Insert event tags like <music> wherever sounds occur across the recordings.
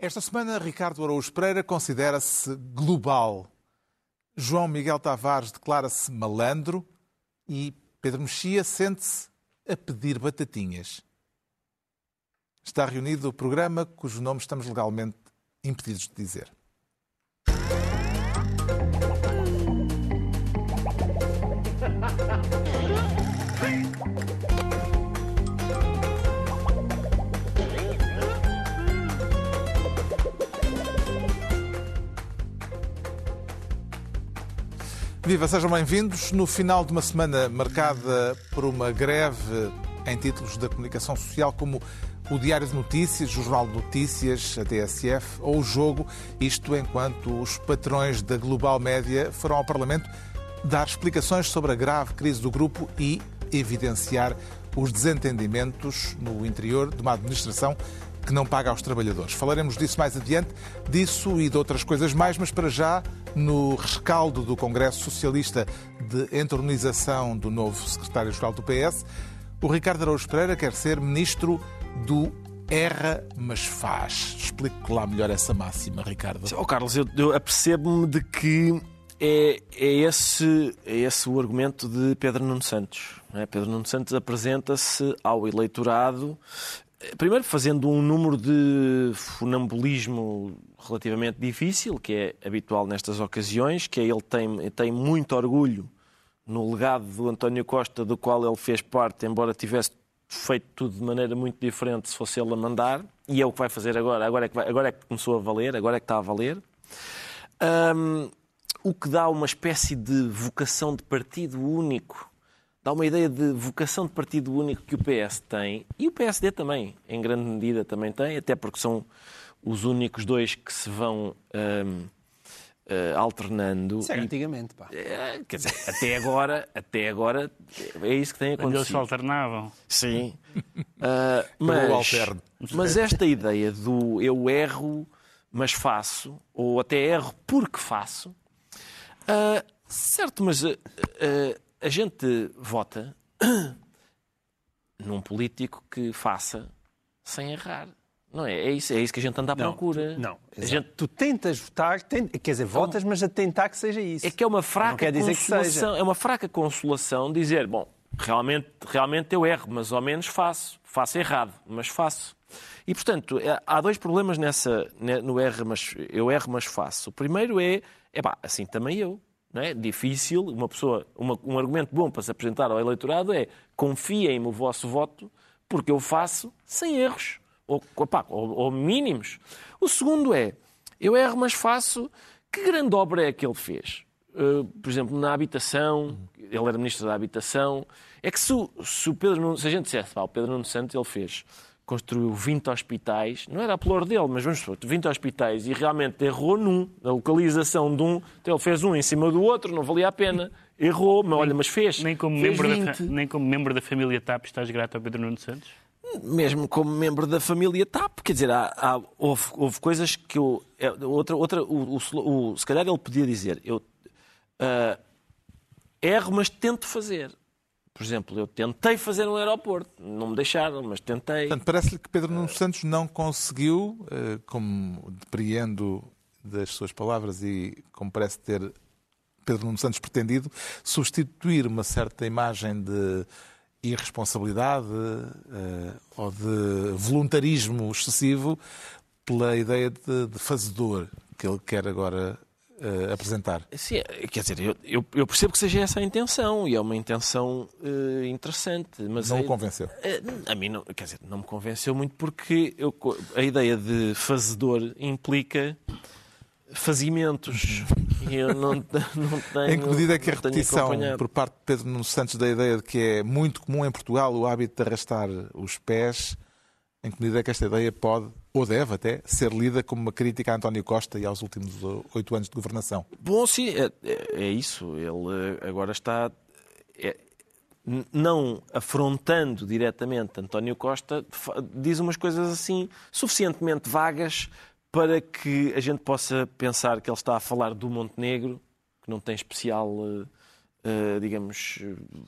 Esta semana, Ricardo Araújo Pereira considera-se global. João Miguel Tavares declara-se malandro e Pedro Mexia sente-se a pedir batatinhas. Está reunido o programa cujo nome estamos legalmente impedidos de dizer. Viva, sejam bem-vindos. No final de uma semana marcada por uma greve em títulos da comunicação social como o Diário de Notícias, o Jornal de Notícias, a TSF ou o Jogo, isto enquanto os patrões da Global Média foram ao Parlamento dar explicações sobre a grave crise do grupo e evidenciar os desentendimentos no interior de uma administração que não paga aos trabalhadores. Falaremos disso mais adiante, disso e de outras coisas mais, mas para já, no rescaldo do Congresso Socialista de entronização do novo secretário-geral do PS, o Ricardo Araújo Pereira quer ser ministro do erra, mas faz. Explique lá melhor essa máxima, Ricardo. Oh, Carlos, eu, eu apercebo-me de que é, é, esse, é esse o argumento de Pedro Nuno Santos. É? Pedro Nuno Santos apresenta-se ao eleitorado, primeiro fazendo um número de funambulismo relativamente difícil, que é habitual nestas ocasiões, que é ele tem, tem muito orgulho no legado do António Costa, do qual ele fez parte, embora tivesse feito tudo de maneira muito diferente se fosse ele a mandar, e é o que vai fazer agora. Agora é que, vai, agora é que começou a valer, agora é que está a valer. Um, o que dá uma espécie de vocação de partido único, dá uma ideia de vocação de partido único que o PS tem, e o PSD também, em grande medida, também tem, até porque são os únicos dois que se vão. Um, Uh, alternando. Isso era antigamente, pá. Uh, quer dizer, até agora, até agora é isso que tem acontecido. Quando eles se alternavam. Sim. <laughs> Uh, mas, mas esta ideia do eu erro, mas faço, ou até erro porque faço, certo, mas a gente vota num político que faça sem errar. Não é? É isso, é isso que a gente anda à não, procura. Tu, não, a gente... tu tentas votar, tent... quer dizer, votas, mas a tentar que seja isso. É que é uma fraca não quer dizer consolação, que seja. é uma fraca consolação dizer, bom, realmente, realmente eu erro, mas ao menos faço. Faço errado, mas faço. E, portanto, é, há dois problemas nessa, no erro, mas eu erro, mas faço. O primeiro é, é pá, assim também eu. É? Difícil, uma pessoa, uma, um argumento bom para se apresentar ao eleitorado é confiem no vosso voto, porque eu faço sem erros ou, opa, ou, ou mínimos. O segundo é, eu erro, mas faço. Que grande obra é que ele fez? Uh, por exemplo, na habitação, ele era ministro da habitação. É que se, se o Pedro Nuno, se a gente dissesse, o Pedro Nuno Santos ele fez, construiu 20 hospitais, não era a plor dele, mas vamos supor, 20 hospitais e realmente errou num, na localização de um, então ele fez um em cima do outro, não valia a pena. Errou, mas olha, mas fez. Nem como, fez membro, da, nem como membro da família TAP estás grato ao Pedro Nuno Santos? mesmo como membro da família TAP, quer dizer, há, há, houve, houve, coisas que eu. É, outra, outra, o, o, o, se calhar ele podia dizer, eu uh, erro, mas tento fazer. Por exemplo, eu tentei fazer um aeroporto, não me deixaram, mas tentei. Portanto, parece-lhe que Pedro Nuno Santos não conseguiu, uh, como depreendo das suas palavras e como parece ter Pedro Nuno Santos pretendido, substituir uma certa imagem de irresponsabilidade uh, ou de voluntarismo excessivo pela ideia de, de fazedor que ele quer agora uh, apresentar. Sim, quer dizer, eu, eu, percebo que seja essa a intenção e é uma intenção uh, interessante. Mas não a, o convenceu? a mim, não, quer dizer, não me convenceu muito porque eu, a ideia de fazedor implica fazimentos. E eu não, <laughs> não tenho. Em que medida é que a repetição por parte de Pedro Nuno Santos da ideia de que é muito comum em Portugal o hábito de arrastar os pés, em que medida é que esta ideia pode, ou deve até, ser lida como uma crítica a António Costa e aos últimos oito anos de governação? Bom, sim, é, é, é isso. Ele eh, agora está. É, não afrontando diretamente António Costa, diz umas coisas assim suficientemente vagas para que a gente possa pensar que ele está a falar do Montenegro, que não tem especial uh, Uh, digamos,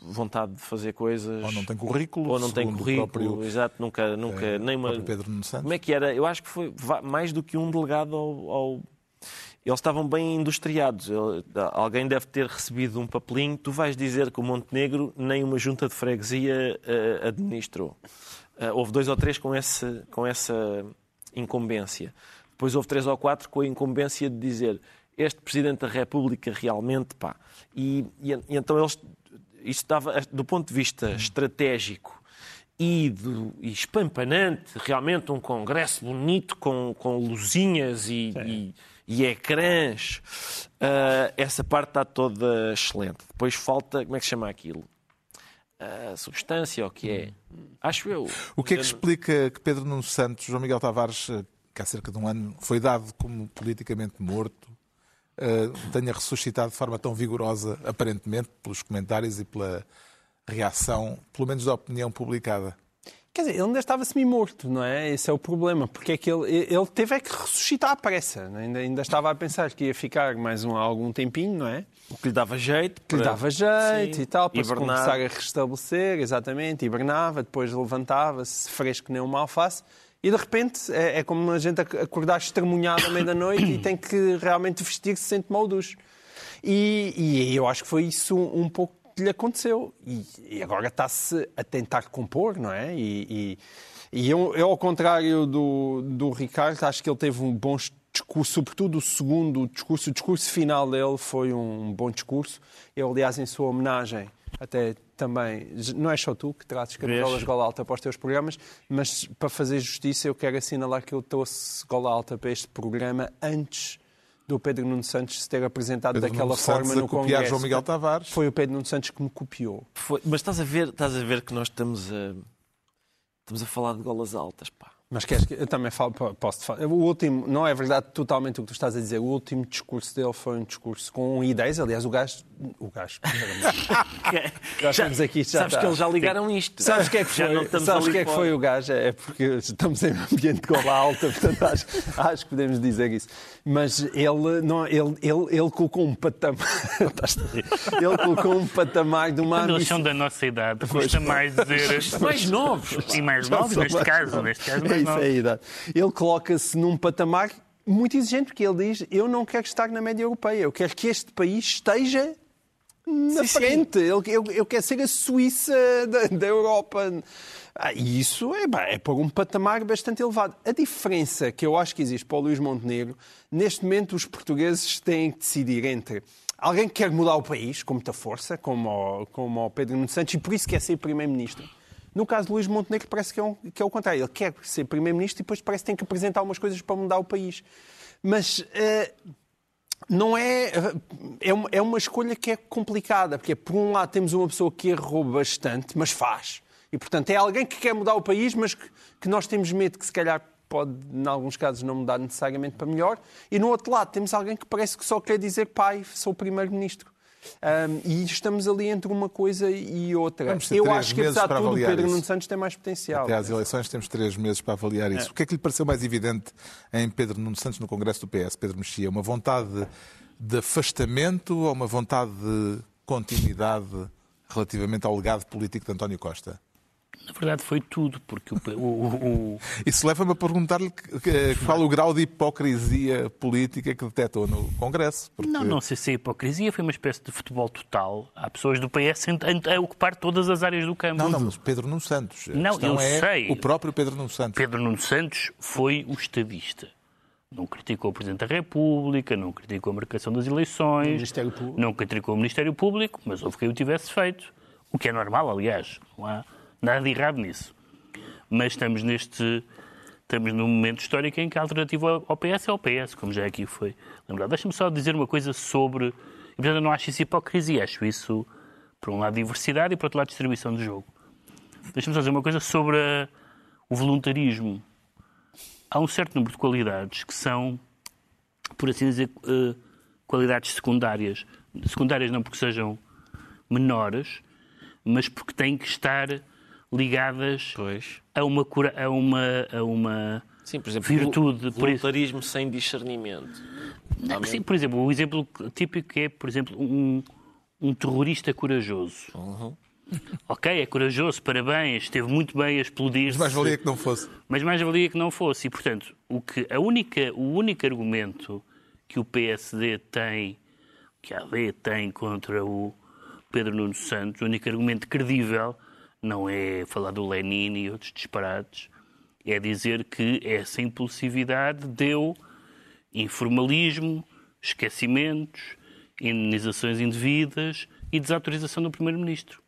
vontade de fazer coisas. Ou não tem currículo. Ou não tem currículo, próprio, exato, nunca, nunca é, nem uma. Pedro Santos. Como é que era? Eu acho que foi mais do que um delegado ao. ao... Eles estavam bem industriados. Alguém deve ter recebido um papelinho. Tu vais dizer que o Montenegro nem uma junta de freguesia uh, administrou. Uh, houve dois ou três com, esse, com essa incumbência. Depois houve três ou quatro com a incumbência de dizer este Presidente da República realmente, pá. E, e, e então eles, isto estava, do ponto de vista estratégico e, do, e espampanante, realmente um congresso bonito com, com luzinhas e, e, e ecrãs, uh, essa parte está toda excelente. Depois falta, como é que se chama aquilo? A substância, o que é? Acho eu. O que é que explica que Pedro Nuno Santos, João Miguel Tavares, que há cerca de um ano foi dado como politicamente morto, tenha ressuscitado de forma tão vigorosa, aparentemente, pelos comentários e pela reação, pelo menos da opinião publicada. Quer dizer, ele ainda estava semi-morto, não é? Esse é o problema, porque é que ele, ele teve é que ressuscitar à pressa. É? Ainda, ainda estava a pensar que ia ficar mais um, algum tempinho, não é? O que lhe dava jeito. Que lhe dava jeito Sim. e tal, para se começar a restabelecer, exatamente, hibernava, depois levantava-se fresco nem um alface. E de repente é, é como a gente acordar estremunhado à meia-noite e tem que realmente vestir-se sem tomar o. E, e, eu acho que foi isso um, um pouco que lhe aconteceu. E, e agora está-se a tentar compor, não é? E, e eu, eu, ao contrário do, do Ricardo, acho que ele teve um bom discurso, sobretudo o segundo discurso, o discurso final dele foi um bom discurso. Eu, aliás, em sua homenagem, até também, não é só tu que trazes camisolas gola alta para os teus programas, mas para fazer justiça eu quero assinalar que eu trouxe gola alta para este programa antes do Pedro Nuno Santos se ter apresentado Pedro daquela Nuno forma Santos no Congresso. João Miguel Tavares. Foi o Pedro Nuno Santos que me copiou. Foi, mas estás a ver, estás a ver que nós estamos a estamos a falar de golas altas, pá. Mas queres que eu também falo, posso falar. O último, não é verdade totalmente o que tu estás a dizer. O último discurso dele foi um discurso com ideias. Aliás, o gajo. O gajo. <laughs> <laughs> já estamos aqui. Já sabes está. que eles já ligaram isto. Sabes o que é que foi, sabes que é que foi o gajo? É porque estamos em um ambiente de gola alta, portanto acho, acho que podemos dizer isso. Mas ele, não, ele, ele, ele colocou um patamar. <laughs> ele colocou um patamar de uma Quando eles são da nossa idade, custa mais dizer. <laughs> mais novos. <laughs> E mais novos, neste caso. Neste caso é isso, é a idade. Ele coloca-se num patamar muito exigente, porque ele diz: Eu não quero estar na média europeia, eu quero que este país esteja na sim, frente. Sim. Eu, eu, eu, quero ser a Suíça da, da Europa. Ah, e isso é, é por um patamar bastante elevado. A diferença que eu acho que existe para o Luís Montenegro, neste momento os portugueses têm que decidir entre alguém que quer mudar o país com muita força, como o, como o Pedro Nuno Santos, e por isso quer ser Primeiro-Ministro no caso de Luís Montenegro, parece que é, um, que é o contrário. Ele quer ser Primeiro-Ministro e depois parece que tem que apresentar algumas coisas para mudar o país. Mas uh, não é. É uma, é uma escolha que é complicada, porque, por um lado, temos uma pessoa que errou bastante, mas faz. E, portanto, é alguém que quer mudar o país, mas que, que nós temos medo que, se calhar, pode, em alguns casos, não mudar necessariamente para melhor. E, no outro lado, temos alguém que parece que só quer dizer pai, sou Primeiro-Ministro. Um, e estamos ali entre uma coisa e outra. Eu acho que, apesar de tudo, o Pedro Nuno Santos tem mais potencial. Até às eleições temos três meses para avaliar isso. É. O que é que lhe pareceu mais evidente em Pedro Nuno Santos no Congresso do PS, Pedro Mexia? Uma vontade de afastamento ou uma vontade de continuidade relativamente ao legado político de António Costa? Na verdade, foi tudo, porque o. o, o... <laughs> Isso leva-me a perguntar-lhe qual o grau de hipocrisia política que detectou no Congresso. Porque... Não, não sei se é hipocrisia, foi uma espécie de futebol total. Há pessoas do PS a ocupar todas as áreas do campo. Não, não, mas Pedro Nuno Santos. Não, eu é sei. O próprio Pedro Nuno Santos. Pedro Nuno Santos foi o estadista. Não criticou o Presidente da República, não criticou a marcação das eleições, não criticou o Ministério Público, mas houve quem o tivesse feito. O que é normal, aliás. Não há Nada de errado nisso. Mas estamos neste. Estamos num momento histórico em que a alternativa ao PS é o PS, como já aqui foi lembrado. Deixa-me só dizer uma coisa sobre. E, eu não acho isso hipocrisia, acho isso, por um lado, diversidade e, por outro lado, distribuição do jogo. Deixa-me só dizer uma coisa sobre o voluntarismo. Há um certo número de qualidades que são, por assim dizer, uh, qualidades secundárias. Secundárias não porque sejam menores, mas porque têm que estar ligadas pois. a uma a uma a uma sim, por exemplo, virtude, voluntarismo sem discernimento. Não, sim, por exemplo, o exemplo típico é, por exemplo, um, um terrorista corajoso. Uhum. Ok, é corajoso, parabéns, esteve muito bem a explodir. Mas mais valia que não fosse. Mas mais valia que não fosse. E, portanto, o, que, a única, o único argumento que o PSD tem, que a AD tem contra o Pedro Nuno Santos, o único argumento credível, não é falar do Lenin e outros disparates, é dizer que essa impulsividade deu informalismo, esquecimentos, indenizações indevidas e desautorização do Primeiro-Ministro.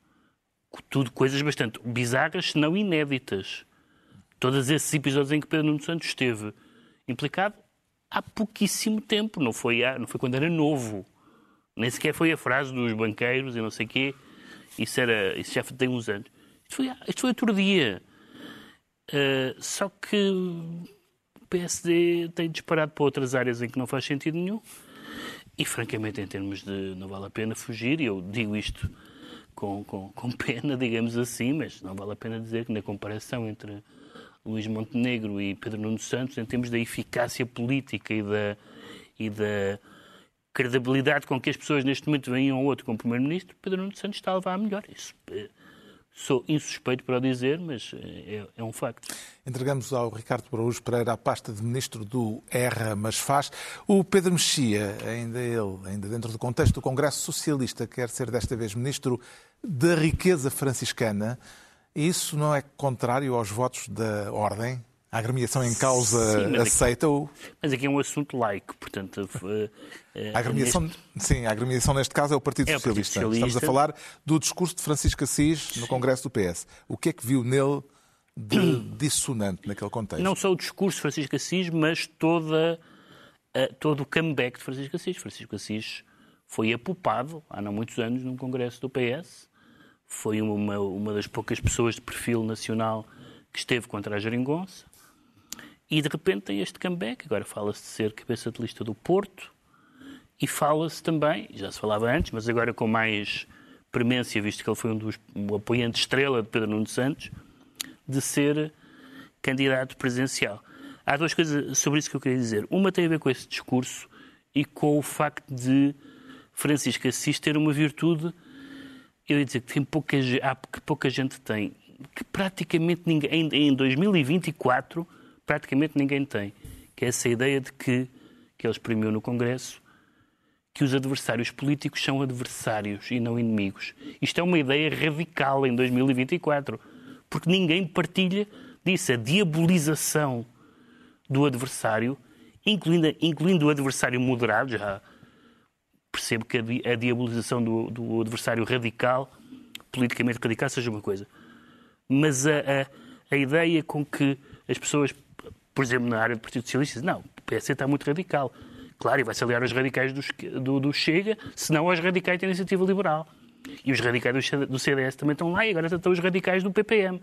Tudo coisas bastante bizarras, se não inéditas. Todos esses episódios em que Pedro Nuno Santos esteve implicado há pouquíssimo tempo, não foi, há, não foi quando era novo. Nem sequer foi a frase dos banqueiros e não sei o quê. Isso, era, isso já tem uns anos. Isto foi, isto foi outro dia. Uh, só que o PSD tem disparado para outras áreas em que não faz sentido nenhum. E, francamente, em termos de não vale a pena fugir, e eu digo isto com, com, com <laughs> pena, digamos assim, mas não vale a pena dizer que na comparação entre Luís Montenegro e Pedro Nuno Santos, em termos da eficácia política e da, e da credibilidade com que as pessoas neste momento veem um ou outro como Primeiro-Ministro, Pedro Nuno Santos está a levar a melhor. Isso eh, Sou insuspeito para o dizer, mas é, é, um facto. Entregamos ao Ricardo Araújo Pereira a pasta de ministro do Erra, mas faz. O Pedro Mexia, ainda ele, ainda dentro do contexto do Congresso Socialista, quer ser desta vez ministro da riqueza franciscana. Isso não é contrário aos votos da Ordem? A agremiação em causa aceita-o? Mas aqui é um assunto laico, portanto... a agremiação, neste... Sim, a agremiação neste caso é o Partido, é Socialista. o Partido Socialista. Estamos a falar do discurso de Francisco Assis no Congresso do PS. O que é que viu nele de <clears throat> dissonante naquele contexto? Não só o discurso de Francisco Assis, mas toda, uh, todo o comeback de Francisco Assis. Francisco Assis foi apupado há não muitos anos num Congresso do PS. Foi uma, uma das poucas pessoas de perfil nacional que esteve contra a geringonça e de repente tem este comeback. Agora fala-se de ser cabeça de lista do Porto e fala-se também, já se falava antes, mas agora com mais premência, visto que ele foi um dos um apoiante estrela de Pedro Nuno Santos, de ser candidato presidencial. Há duas coisas sobre isso que eu queria dizer. Uma tem a ver com esse discurso e com o facto de Francisco Assis ter uma virtude, eu ia dizer que, tem pouca, que pouca gente tem, que praticamente ninguém, em 2024 praticamente ninguém tem, que é essa ideia de que, que ele exprimiu no Congresso, que os adversários políticos são adversários e não inimigos. Isto é uma ideia radical em 2024, porque ninguém partilha disso. A diabolização do adversário, incluindo, incluindo o adversário moderado, já percebo que a, diabolização do, do, adversário radical, politicamente radical, seja uma coisa. Mas a, a, a ideia com que as pessoas por exemplo, na área do Partido Socialista, não, o PS está muito radical. Claro, e vai-se aliar aos radicais do, do, do Chega, senão aos radicais da Iniciativa Liberal. E os radicais do CDS também estão lá e agora estão os radicais do PPM.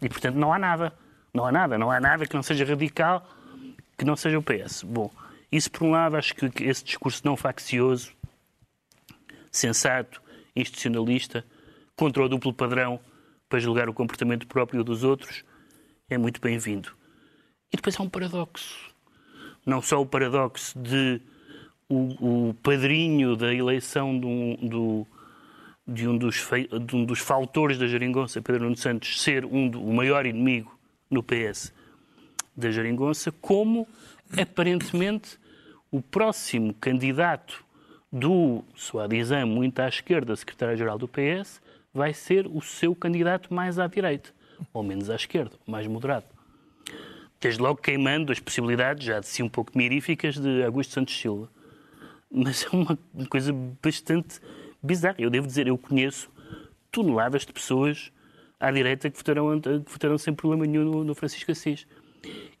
E, portanto, não há nada. Não há nada. Não há nada que não seja radical, que não seja o PS. Bom, isso por um lado, acho que esse discurso não faccioso, sensato, institucionalista, contra o duplo padrão para julgar o comportamento próprio dos outros, é muito bem-vindo. E depois há um paradoxo. Não só o paradoxo de o, o padrinho da eleição de um, do, de um, dos, de um dos faltores da Jeringonça, Pedro Nuno Santos, ser um o maior inimigo no PS da Jeringonça, como aparentemente o próximo candidato do Suadizam, muito à esquerda, secretário-geral do PS, vai ser o seu candidato mais à direita, ou menos à esquerda, mais moderado desde logo queimando as possibilidades, já de si um pouco miríficas, de Augusto Santos Silva. Mas é uma coisa bastante bizarra. Eu devo dizer, eu conheço toneladas de pessoas à direita que votaram, que votaram sem problema nenhum no, no Francisco Assis.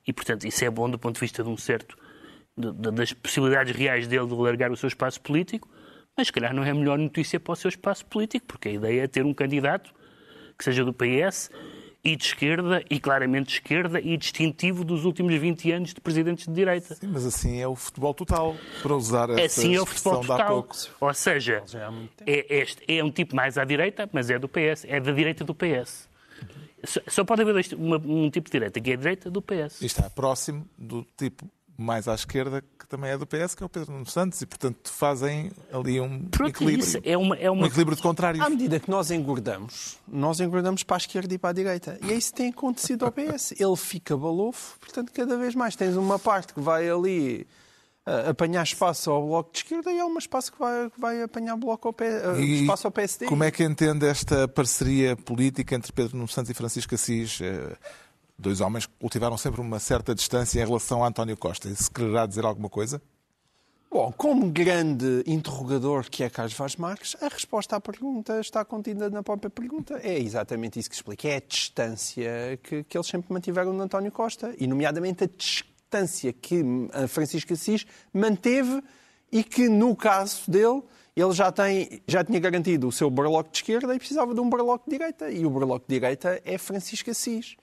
E, portanto, isso é bom do ponto de vista de um certo. De, de, das possibilidades reais dele de largar o seu espaço político, mas se calhar não é a melhor notícia para o seu espaço político, porque a ideia é ter um candidato que seja do PS e de esquerda, e claramente de esquerda, e distintivo dos últimos 20 anos de presidentes de direita. Sim, mas assim é o futebol total, para usar essa Assim é o futebol total. Ou seja, é, este, é um tipo mais à direita, mas é do PS, é da direita do PS. Só, só pode haver dois, uma, um tipo de direita, que é a direita do PS. E está próximo do tipo mais à esquerda, que também é do PS, que é o Pedro Nuno Santos, e portanto fazem ali um Pronto, equilíbrio. É uma, é uma... Um equilíbrio de contrários. À medida que nós engordamos, nós engordamos para a esquerda e para a direita. E é isso que tem acontecido ao PS. Ele fica balofo, portanto, cada vez mais tens uma parte que vai ali uh, apanhar espaço ao Bloco de Esquerda e há um espaço que vai, que vai apanhar bloco ao P, uh, espaço ao PSD. Como é que entende esta parceria política entre Pedro Nuno Santos e Francisco Assis? Dois homens que cultivaram sempre uma certa distância em relação a António Costa. Isso quererá dizer alguma coisa? Bom, como grande interrogador que é Carlos Vaz Marques, a resposta à pergunta está contida na própria pergunta. É exatamente isso que explica. É a distância que, que eles sempre mantiveram de António Costa, e nomeadamente a distância que Francisco Assis manteve e que, no caso dele, ele já, tem, já tinha garantido o seu barloco de esquerda e precisava de um barloco de direita. E o barloco de direita é Francisco Assis.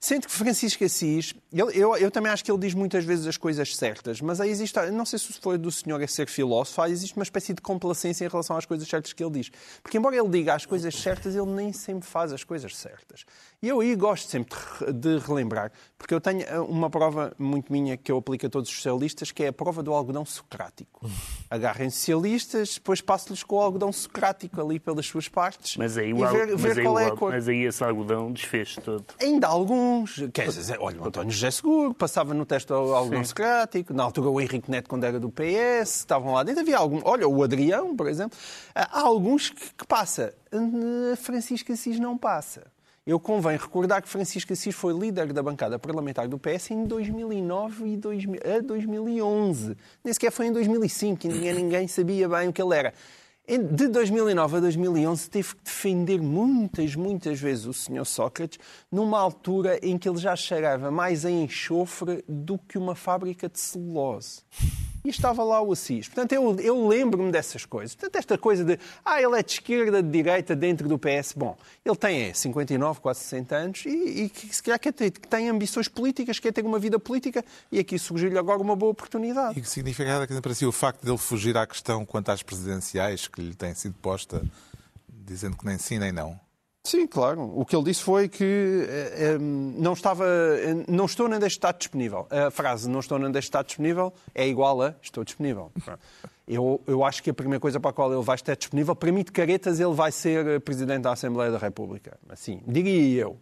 Sendo que Francisco Assis, eu, eu, eu, também acho que ele diz muitas vezes as coisas certas, mas aí existe, não sei se foi do senhor a ser filósofo, existe uma espécie de complacência em relação às coisas certas que ele diz. Porque embora ele diga as coisas certas, ele nem sempre faz as coisas certas. E eu aí gosto sempre de relembrar, porque eu tenho eh, uma prova muito minha que eu aplico a todos os socialistas, que é a prova do algodão socrático. <laughs> Agarrem socialistas, depois passo-lhes com o algodão socrático ali pelas suas partes. Mas aí, o, ver, mas, ver aí, qual é a cor. mas aí esse algodão desfez todo. Ainda alguns. Quer dizer, olha, o António José Seguro passava no teste algodão Sim. socrático, na altura o Henrique Neto, quando era do PS, estavam lá dentro. Havia algum. Olha, o Adrião, por exemplo. Há alguns que, que passa. Francisco Assis não passa. Eu convém recordar que Francisco Assis foi líder da bancada parlamentar do PS em 2009 e 2000, a 2011. Nem sequer foi em 2005, e ninguém, ninguém sabia bem o que ele era. De 2009 a 2011 teve que defender muitas, muitas vezes o Sr. Sócrates numa altura em que ele já cheirava mais a enxofre do que uma fábrica de celulose e estava lá o Assis. Portanto, eu, eu lembro-me dessas coisas. Portanto, esta coisa de, ah, ele é de esquerda, de direita, dentro do PS. Bom, ele tem é, 59, quase 60 anos e, e que, se calhar quer ter, que tem ambições políticas, quer ter uma vida política e aqui surgiu-lhe agora uma boa oportunidade. E que significa que para si o facto de ele fugir à questão quanto às presidenciais que lhe tem sido posta, dizendo que nem sim nem não? Sim, claro. O que ele disse foi que eh, eh, não estava, eh, não estou nem deixo de estar disponível. A frase não estou nem deixo de estar disponível é igual a estou disponível. Eu, eu acho que a primeira coisa para a qual ele vai estar disponível, para mim de caretas, ele vai ser Presidente da Assembleia da República. Assim, diria eu.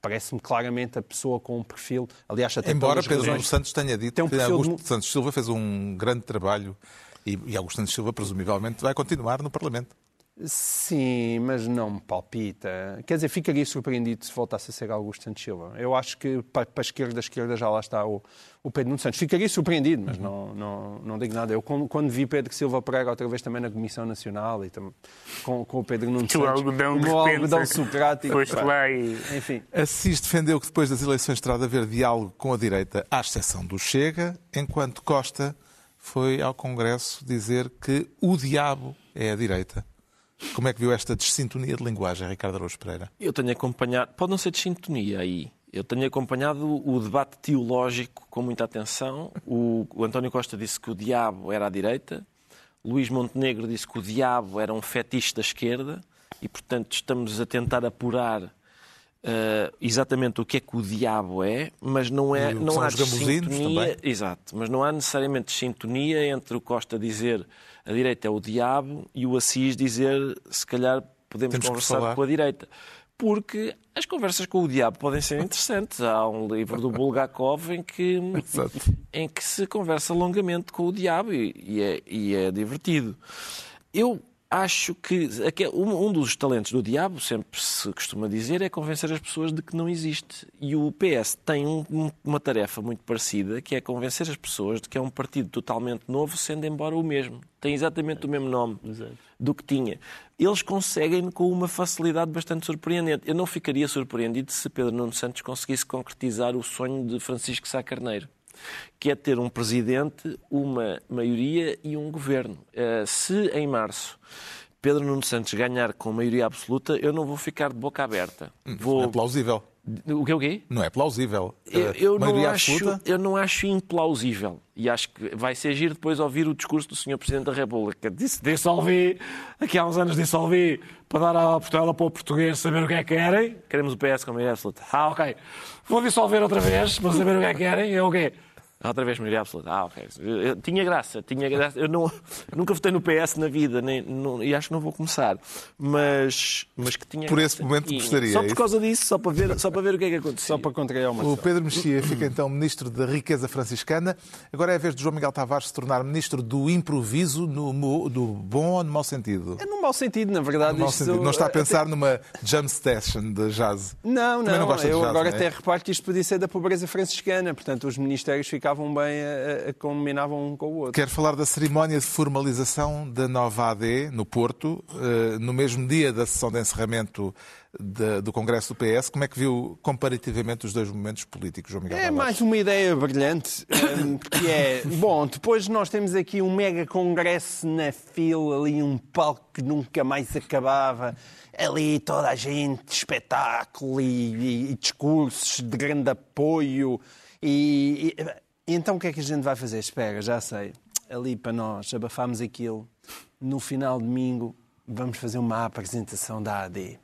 Parece-me claramente a pessoa com um perfil. Aliás, até Embora Pedro Nuno Santos tenha dito um que Augusto de... Santos Silva fez um grande trabalho e, e Augusto Santos Silva, presumivelmente, vai continuar no Parlamento. Sim, mas não me palpita. Quer dizer, ficaria surpreendido se voltasse a ser Augusto Santos Silva. Eu acho que para, para a esquerda, a esquerda já lá está o, o Pedro Nuno Santos. Ficaria surpreendido, mas não, não, não digo nada. Eu, quando, quando vi Pedro Silva Pereira outra vez também na Comissão Nacional e tam, com, com o Pedro Nuno <laughs> Santos, algodão o algodão socrático. Foste lá e... Enfim. Assis defendeu que depois das eleições terá de haver diálogo com a direita, à exceção do Chega, enquanto Costa foi ao Congresso dizer que o diabo é a direita. Como é que viu esta desintonia de linguagem, Ricardo Araújo Pereira? Eu tenho acompanhado, pode não ser desintonia aí, eu tenho acompanhado o debate teológico com muita atenção. O, o, António Costa disse que o diabo era à direita, Luís Montenegro disse que o diabo era um fetiche da esquerda e, portanto, estamos a tentar apurar uh, exatamente o que é que o diabo é, mas não é não há sintonia, exato, mas não há necessariamente sintonia entre o Costa dizer a direita é o diabo e o Assis dizer se calhar podemos Temos conversar com a direita. Porque as conversas com o diabo podem ser interessantes. Há um livro do Bulgakov em que, <laughs> em que se conversa longamente com o diabo e, e, é, e é divertido. Eu acho que um dos talentos do diabo, sempre se costuma dizer, é convencer as pessoas de que não existe. E o PS tem um, uma tarefa muito parecida, que é convencer as pessoas de que é um partido totalmente novo, sendo embora o mesmo. Tem exatamente o mesmo nome do que tinha. Eles conseguem com uma facilidade bastante surpreendente. Eu não ficaria surpreendido se Pedro Nuno Santos conseguisse concretizar o sonho de Francisco Sá Carneiro que é ter um presidente, uma maioria e um governo. Eh, se em março Pedro Nuno Santos ganhar com maioria absoluta, eu não vou ficar de boca aberta. Hum, vou... É plausível. O que é o quê? Não é plausível. Eu, eu não acho, eu não acho implausível. E acho que vai ser giro depois ouvir o discurso do Sr. Presidente da República. Disse dissolvi, aqui há uns anos dissolvi, para dar a Portela para o português saber o que é que querem. Queremos o PS com maioria absoluta. Ah, ok. Vou dissolver outra vez para saber o que é que querem. É o quê? Outra vez maioria absoluta. Ah, ok. Eu, tinha graça, tinha graça. Eu não, nunca votei no PS na vida nem, não, e acho que não vou começar. Mas, mas que tinha Por graça. esse momento gostaria. Só por causa disso, só para ver, só para ver o que é que aconteceu. Só para contrair uma O Pedro Mexia fica então Ministro da Riqueza Franciscana. Agora é a vez de João Miguel Tavares se tornar Ministro do Improviso, no, do bom ou no mau sentido? É no mau sentido, na verdade. No sentido. Não está a pensar até... numa jam session de jazz? Não, não. não eu jazz, agora não é? até reparo que isto podia ser da pobreza franciscana. Portanto, os ministérios ficam ficavam bem, a, a, combinavam um com o outro. Quero falar da cerimónia de formalização da nova AD no Porto, uh, no mesmo dia da sessão de encerramento de, do Congresso do PS. Como é que viu comparativamente os dois momentos políticos, João Miguel? É mais uma ideia brilhante, eh, que é, <coughs> bom, depois nós temos aqui um mega congresso na fila, ali um palco que nunca mais acabava ali toda a gente, espetáculo e, e, e discursos de grande apoio. E, e, então o que é que a gente vai fazer? Espera, já sei. Ali para nós, abafamos aquilo. No final de domingo, vamos fazer uma apresentação da AD.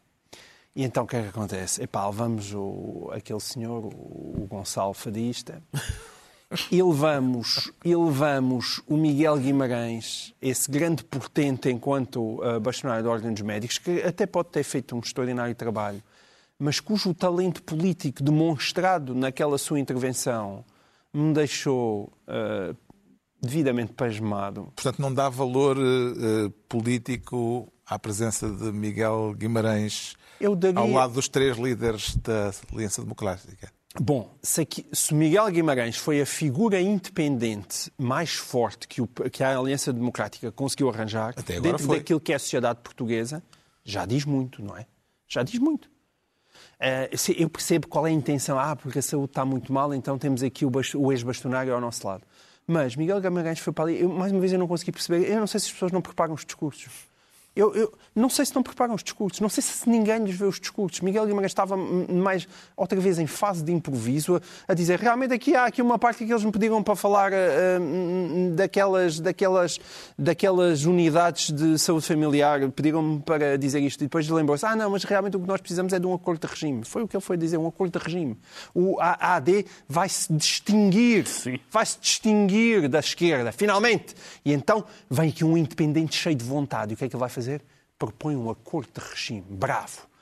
E então o que é que acontece? Epá, levamos o, aquele senhor, o, o Gonçalo Fadista, e levamos, e levamos o Miguel Guimarães, esse grande portento enquanto uh, bastonário da Ordem dos Médicos, que até pode ter feito um extraordinário trabalho, mas cujo talento político demonstrado naquela sua intervenção me deixou uh, devidamente pasmado. Portanto, não dá valor uh, político à presença de Miguel Guimarães daria... ao lado dos três líderes da Aliança Democrática? Bom, se, aqui, se, Miguel Guimarães foi a figura independente mais forte que, o, que a Aliança Democrática conseguiu arranjar dentro foi. daquilo que é a sociedade portuguesa, já diz muito, não é? Já diz muito. Uh, eu percebo qual é a intenção. Ah, porque a saúde está muito mal, então temos aqui o, ex-bastonário ao nosso lado. Mas Miguel Gamarães foi para ali. Eu, mais uma vez eu não consegui perceber. Eu não sei se as pessoas não preparam os discursos. Eu, eu, não sei se não preparam os discursos, não sei se ninguém lhes vê os discursos. Miguel Guimarães estava mais, outra vez, em fase de improviso, a, dizer realmente aqui há aqui uma parte que eles me pediram para falar uh, daquelas, daquelas, daquelas unidades de saúde familiar, pediram-me para dizer isto e depois lembrou-se, ah não, mas realmente o que nós precisamos é de um acordo de regime. Foi o que ele foi dizer, um acordo de regime. O AD vai se distinguir, vai se distinguir da esquerda, finalmente. E então vem aqui um independente cheio de vontade. E o que é que ele vai fazer? Fazer? Propõe um acordo de regime. Bravo.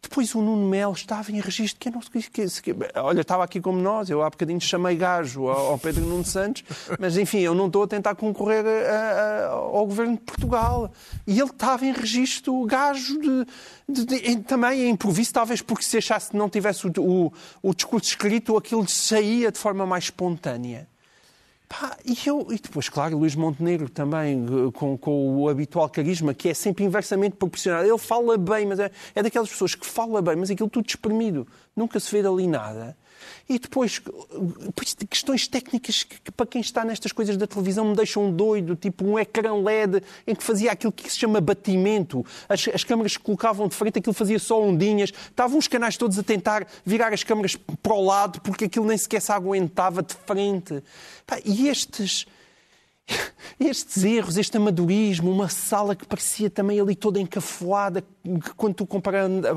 Depois o Nuno Melo estava em registro que eu não sei que, que, olha, estava aqui como nós, eu há bocadinho chamei gajo ao, ao Pedro Nuno Santos, <laughs> mas enfim, eu não estou a tentar concorrer a, a, ao governo de Portugal. E ele estava em registro gajo de, de, de, também em improviso, talvez porque se achasse que não tivesse o, o, o discurso escrito, aquilo saía de forma mais espontânea. Pá, e, eu, e depois, claro, Luís Montenegro também, eh, com, com, o habitual carisma, que é sempre inversamente proporcional. Ele fala bem, mas é, é daquelas pessoas que fala bem, mas aquilo tudo espremido. Nunca se vê ali nada. E depois, questões técnicas que, para quem está nestas coisas da televisão me deixam doido, tipo um ecrã LED em que fazia aquilo que se chama batimento. As, as câmaras que colocavam de frente, aquilo fazia só ondinhas. Estavam os canais todos a tentar virar as câmaras para o lado porque aquilo nem sequer se aguentava de frente. E estes <laughs> estes erros, este amadorismo, uma sala que parecia também ali toda encafuada, quando tu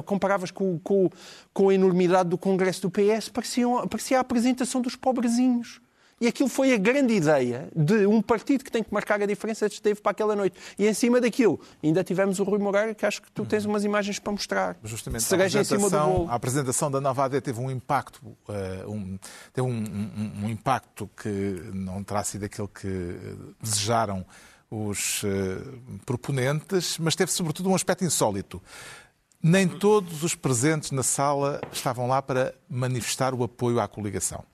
comparavas com, com, com a enormidade do Congresso do PS, parecia, parecia a apresentação dos pobrezinhos. E aquilo foi a grande ideia de um partido que tem que marcar a diferença que esteve para aquela noite. E em cima daquilo, ainda tivemos o Rui Moreira, que acho que tu tens umas imagens para mostrar. Justamente, a apresentação, a apresentação da nova AD teve um impacto, uh, um, teve um, um, um, impacto que não terá sido aquele que desejaram os uh, proponentes, mas teve sobretudo um aspecto insólito. Nem todos os presentes na sala estavam lá para manifestar o apoio à coligação.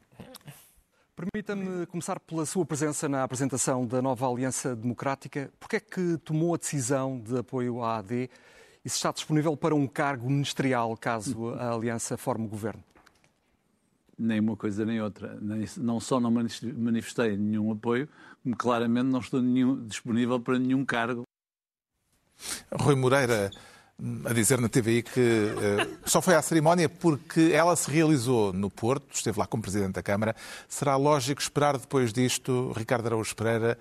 Permita-me começar pela sua presença na apresentação da nova Aliança Democrática. Por que é que tomou a decisão de apoio à AD e se está disponível para um cargo ministerial caso a Aliança forme o governo? Nem uma coisa nem outra. Não só não manifestei nenhum apoio, como claramente não estou nenhum, disponível para nenhum cargo. Rui Moreira a dizer na TVI que uh, só foi à cerimónia porque ela se realizou no Porto, esteve lá como Presidente da Câmara. Será lógico esperar depois disto, Ricardo Araújo Pereira,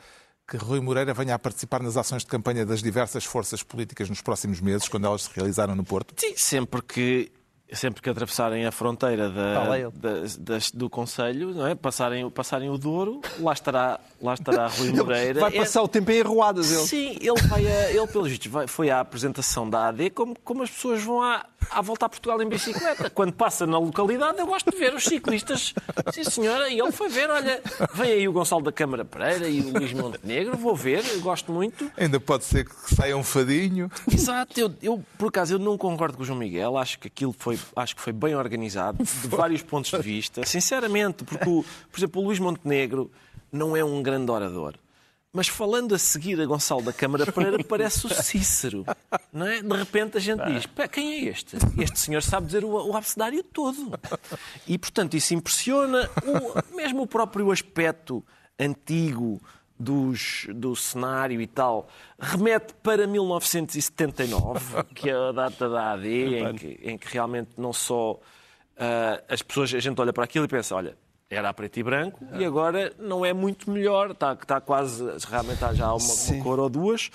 que Rui Moreira venha a participar nas ações de campanha das diversas forças políticas nos próximos meses, quando elas se realizaram no Porto? Sim, sempre que sempre que atravessarem a fronteira da, da, da, do Conselho, não é? passarem, passarem o Douro, lá estará, lá estará <laughs> Rui Moreira. Vai passar é... o tempo em arruadas, ele. Sim, ele, vai a, ele pelo visto, foi à apresentação da AD como, como as pessoas vão à, à volta a Portugal em bicicleta. Quando passa na localidade, eu gosto de ver os ciclistas. Sim, senhora, e ele foi ver, olha, vem aí o Gonçalo da Câmara Pereira e o Luís Montenegro, vou ver, eu gosto muito. Ainda pode ser que saia um fadinho. Exato, eu, eu por acaso eu não concordo com o João Miguel, acho que aquilo foi acho que foi bem organizado, <laughs> de vários pontos de vista. Sinceramente, porque, o, por exemplo, o Luís Montenegro não é um grande orador. Mas falando a seguir a Gonçalo da Câmara <laughs> Pereira, parece o Cícero. Não é? De repente a gente diz: quem é este? Este senhor sabe dizer o, o abecedário todo. E, portanto, isso impressiona. O, mesmo o próprio aspecto antigo dos, do cenário e tal, remete para 1979, <laughs> que é a data da AD, em que, em que realmente não só uh, as pessoas, a gente olha para aquilo e pensa, olha, era a preto e branco e agora não é muito melhor, está, está quase, realmente há já uma, uma cor ou duas,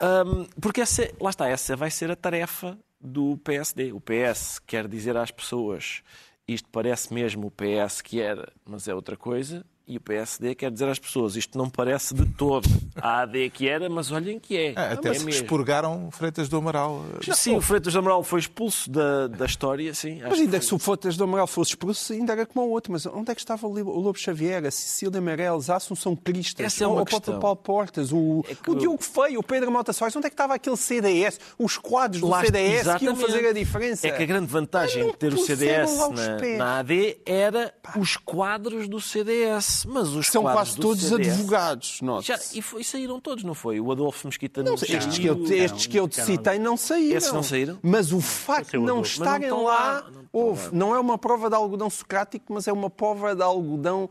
um, porque essa, lá está, essa vai ser a tarefa do PSD. O PS quer dizer às pessoas isto parece mesmo o PS que era, mas é outra coisa, e o PSD quer dizer às pessoas, isto não parece de todo a AD que era, mas olhem que é. é até é se expurgaram Freitas do Amaral. Sim, o Freitas do Amaral foi expulso da, da história, sim. Mas ainda que se o Freitas do Amaral fosse expulso, ainda era como o outro. Mas onde é que estava o Lobo Xavier, a Cecília Meirelles, a Assunção Cristas, Essa é uma o questão. Paulo Portas, o, é o Diogo Feio, o Pedro Mota Soares, onde é que estava aquele CDS, os quadros do Lá, CDS exatamente. que iam fazer a diferença? É que a grande vantagem de ter o CDS na, na, AD era Pá. os quadros do CDS. Mas os São quase todos CDS. advogados. Já, e, foi, e, saíram todos, não foi? O Adolfo Mesquita não, não estes, que eu, estes que eu te citei não saíram. Esses não saíram? Mas o facto de não estarem não lá, lá, houve. Não é uma prova de algodão socrático, mas é uma prova de algodão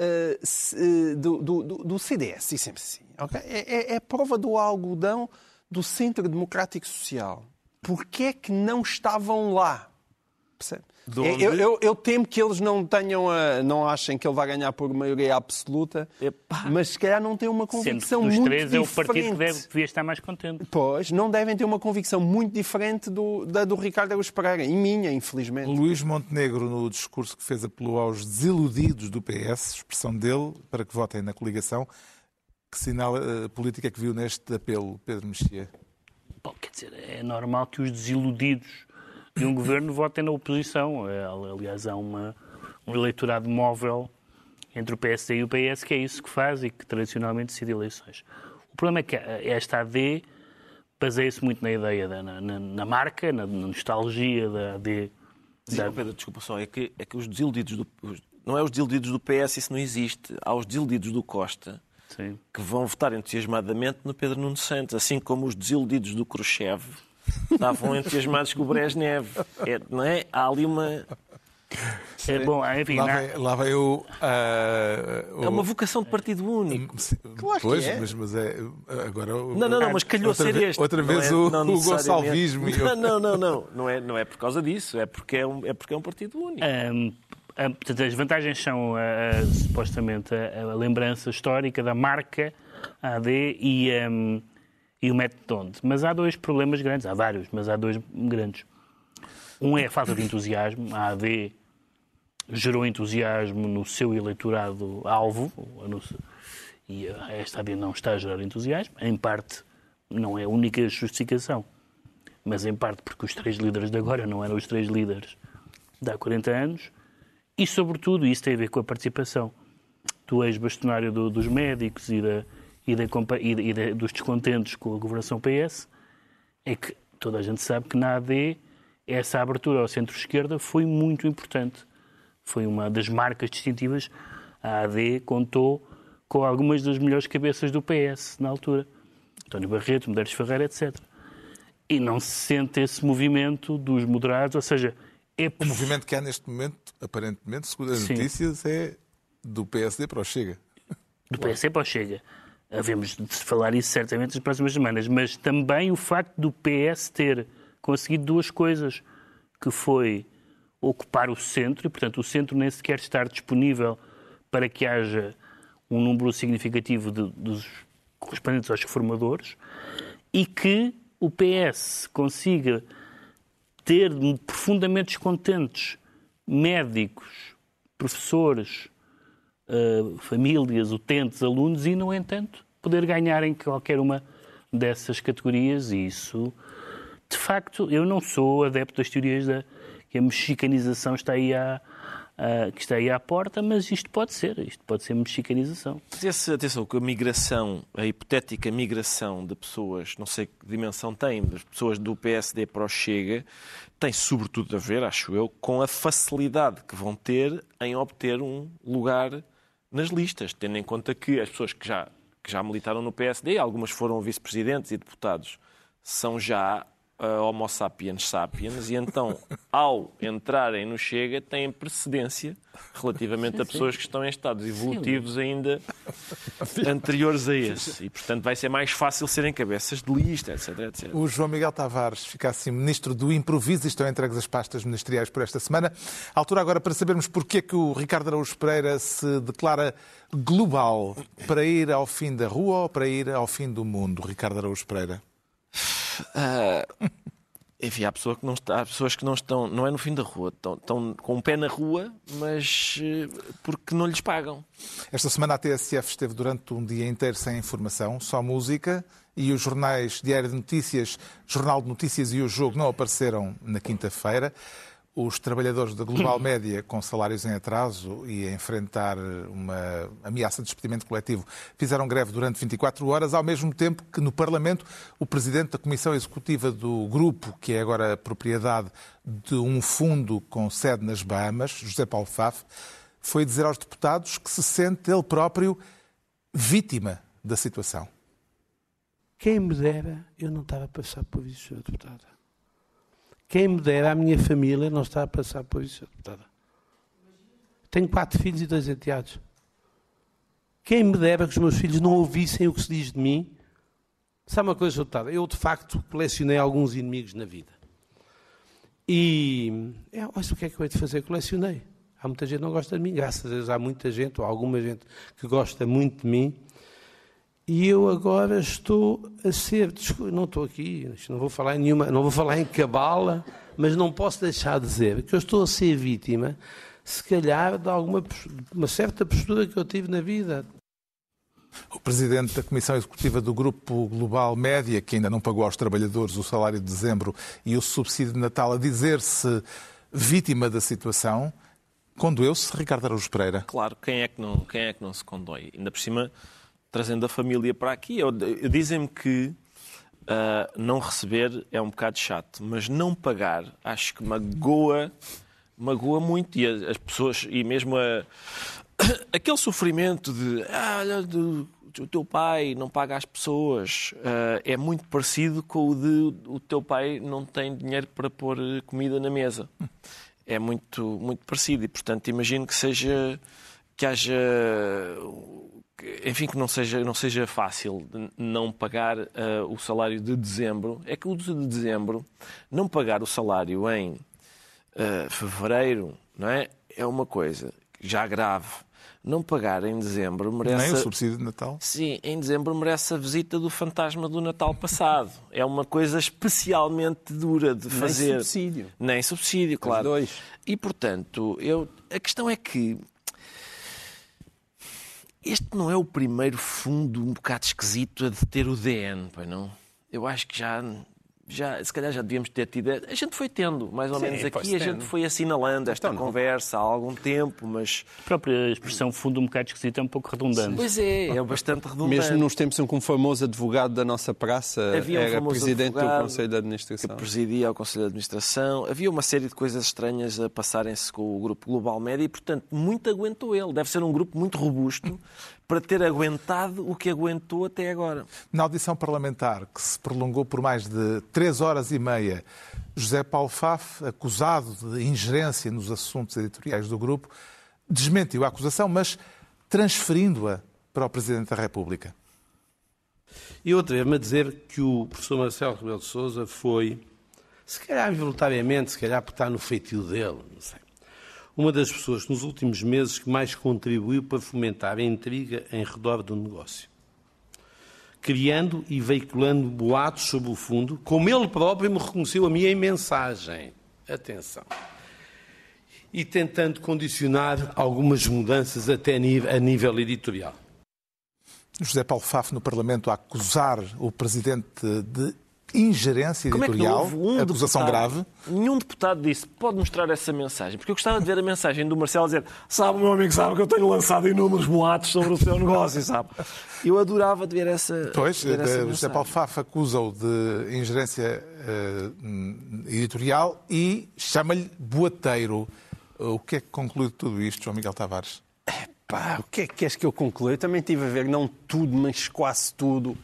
uh, do, do, do, CDS, e sempre assim. Okay? É, é, é prova do algodão do Centro Democrático Social. Porquê é que não estavam lá? Percebe? Eu, eu, eu, temo que eles não tenham a, não achem que ele vai ganhar por maioria absoluta, Epá. mas se calhar não têm uma convicção Sendo que dos muito três diferente. é o partido que deve, devia estar mais contente. Pois, não devem ter uma convicção muito diferente do, da do Ricardo Araújo Pereira, e minha, infelizmente. Luís Montenegro, no discurso que fez, apelou aos desiludidos do PS, expressão dele, para que votem na coligação. Que sinal uh, política é que viu neste apelo, Pedro Mexia? Bom, quer dizer, é normal que os desiludidos de um governo votem na oposição. É, aliás, há uma, um eleitorado móvel entre o PSD e o PS que é isso que faz e que tradicionalmente decide eleições. O problema é que esta AD baseia-se muito na ideia, da, na, na, marca, na, na, nostalgia da AD. Da... Pedro, desculpa só, é que, é que os desiludidos do. Não é os desiludidos do PS, isso não existe. Há os desiludidos do Costa. Sim. que vão votar entusiasmadamente no Pedro Nuno Santos, assim como os desiludidos do Khrushchev estavam entusiasmados com o Brezhnev. É, não é? Há ali uma. É, bom, enfim, lá, vem, lá vem o, uh, o, É uma vocação de partido único. Claro pois, é. mas, mas é. Agora, não, não, não, mas calhou ser este. Outra vez é, o, o Gonçalvismo. Não, não, não, não. Não é, não é por causa disso. É porque é um, é, porque é um partido único. Um, portanto, as vantagens são uh, supostamente a, a, lembrança histórica da marca AD e. Um, e o método de onde. Mas há dois problemas grandes, há vários, mas há dois grandes. Um é a falta de entusiasmo. A AD gerou entusiasmo no seu eleitorado alvo, e esta AD não está a gerar entusiasmo. Em parte, não é a única justificação, mas em parte porque os três líderes de agora não eram os três líderes de há 40 anos, e sobretudo, isso tem a ver com a participação do ex-bastonário do, dos médicos e da e, de, e, de, dos descontentes com a governação PS é que toda a gente sabe que na AD essa abertura ao centro-esquerda foi muito importante. Foi uma das marcas distintivas. A AD contou com algumas das melhores cabeças do PS na altura. António Barreto, Medeiros Ferreira, etc. E não se sente esse movimento dos moderados, ou seja, é... O movimento que há neste momento, aparentemente, segundo as Sim. notícias, é do PSD para o Chega. Do PSD para o Chega. Havemos de falar isso certamente nas próximas semanas, mas também o facto do PS ter conseguido duas coisas, que foi ocupar o centro, e portanto o centro nem sequer estar disponível para que haja um número significativo de, dos correspondentes aos reformadores, e que o PS consiga ter profundamente descontentes médicos, professores, uh, famílias, utentes, alunos e, no entanto, poder ganhar em qualquer uma dessas categorias e isso, de facto, eu não sou adepto das teorias da que a mexicanização está aí à, que está aí à porta, mas isto pode ser, isto pode ser mexicanização. Esse, atenção, que a migração, a hipotética migração de pessoas, não sei que dimensão tem, das pessoas do PSD para o Chega, tem sobretudo a ver, acho eu, com a facilidade que vão ter em obter um lugar nas listas, tendo em conta que as pessoas que já, que já militaram no PSD, algumas foram vice-presidentes e deputados, são já uh, Homo sapiens sapiens e então, <laughs> ao entrarem no Chega, têm precedência relativamente a pessoas que estão em estados evolutivos ainda <laughs> anteriores a esse. E, portanto, vai ser mais fácil serem cabeças de lista, etc, etc. O João Miguel Tavares fica assim ministro do improviso e estão entregues as pastas ministeriais por esta semana. A altura agora para sabermos porque é que o Ricardo Araújo Pereira se declara global para ir ao fim da rua ou para ir ao fim do mundo, Ricardo Araújo Pereira? Uh, enfim, há, pessoa que não está, há pessoas que não estão, não é no fim da rua, estão, estão com o pé na rua, mas uh, porque não lhes pagam. Esta semana a TSF esteve durante um dia inteiro sem informação, só música, e os jornais Diário de Notícias, Jornal de Notícias e o Jogo não apareceram na quinta-feira os trabalhadores da Global <laughs> Média com salários em atraso e a enfrentar uma ameaça de despedimento coletivo fizeram greve durante 24 horas, ao mesmo tempo que no Parlamento o presidente da Comissão Executiva do grupo, que é agora propriedade de um fundo com sede nas Bahamas, José Paulo Faf, foi dizer aos deputados que se sente ele próprio vítima da situação. Quem me dera, eu não estava a passar por isso, Sr. Deputada. Quem me dera a minha família não está a passar por isso, deputada. Tenho quatro filhos e dois enteados. Quem me dera que os meus filhos não ouvissem o que se diz de mim. Sabe uma coisa, deputada? Eu, de facto, colecionei alguns inimigos na vida. E, é, mas o que é que eu hei de fazer? Colecionei. Há muita gente que não gosta de mim, graças a Deus há muita gente, ou alguma gente que gosta muito de mim. E eu agora estou a ser, não estou aqui, não vou falar em nenhuma, não vou falar em cabala, mas não posso deixar de dizer que eu estou a ser vítima, se calhar, de alguma uma certa postura que eu tive na vida. O presidente da Comissão Executiva do Grupo Global Média, que ainda não pagou aos trabalhadores o salário de dezembro e o subsídio de Natal, a dizer-se vítima da situação, condoeu-se Ricardo Araújo Pereira? Claro, quem é que não, quem é que não se condói? Ainda por cima trazendo a família para aqui. Dizem-me que uh, não receber é um bocado chato, mas não pagar acho que magoa, magoa muito. E as pessoas, e mesmo a, <coughs> aquele sofrimento de ah, do, o teu pai não paga às pessoas uh, é muito parecido com o de o teu pai não tem dinheiro para pôr comida na mesa. É muito, muito parecido e, portanto, imagino que seja que haja enfim, que não seja, não seja fácil não pagar uh, o salário de dezembro, é que o de dezembro, não pagar o salário em uh, fevereiro, não é? É uma coisa já grave. Não pagar em dezembro merece. Nem o subsídio de Natal? Sim, em dezembro merece a visita do fantasma do Natal passado. é uma coisa especialmente dura de fazer. Nem subsídio. Nem subsídio, claro. Os dois. E, portanto, eu... a questão é que este não é o primeiro fundo um bocado esquisito a de ter o DN, pois não? Eu acho que já já, se calhar já devíamos ter tido. A gente foi tendo, mais ou Sim, menos aqui, a gente foi assinalando esta então, conversa há algum tempo, mas. A própria expressão fundo um bocado esquisito é um pouco redundante. Pois é, é bastante redundante. Mesmo nos tempos em que um famoso advogado da nossa praça Havia um era presidente do Conselho de Administração. Que presidia o Conselho de Administração. Havia uma série de coisas estranhas a passarem-se com o grupo Global Média e, portanto, muito aguentou ele. Deve ser um grupo muito robusto para ter aguentado o que aguentou até agora. Na audição parlamentar, que se prolongou por mais de três horas e meia, José Paulo Faf, acusado de ingerência nos assuntos editoriais do grupo, desmentiu a acusação, mas transferindo-a para o Presidente da República. E eu atrevo-me a dizer que o professor Marcelo Rebelo de Sousa foi, se calhar voluntariamente, se calhar por estar no feitio dele, não sei, uma das pessoas nos últimos meses que mais contribuiu para fomentar a intriga em redor do negócio. Criando e veiculando boatos sobre o fundo, como ele próprio me reconheceu a mim em mensagem. atenção. E tentando condicionar algumas mudanças até a nível editorial. José Paulo Faf no Parlamento a acusar o Presidente de ingerência editorial, Como é que um acusação deputado, grave. Nenhum deputado disse, pode mostrar essa mensagem, porque eu gostava de ver a mensagem do Marcelo dizer sabe, meu amigo, sabe que eu tenho lançado inúmeros boatos sobre o seu negócio, sabe? Eu adorava de ver essa Pois, ver essa José Paulo Faf acusa-o de ingerência uh, editorial e chama-lhe boateiro. O que é que conclui de tudo isto, João Miguel Tavares? Pá, o que é que queres que eu conclua? Eu também tive a ver, não tudo, mas quase tudo.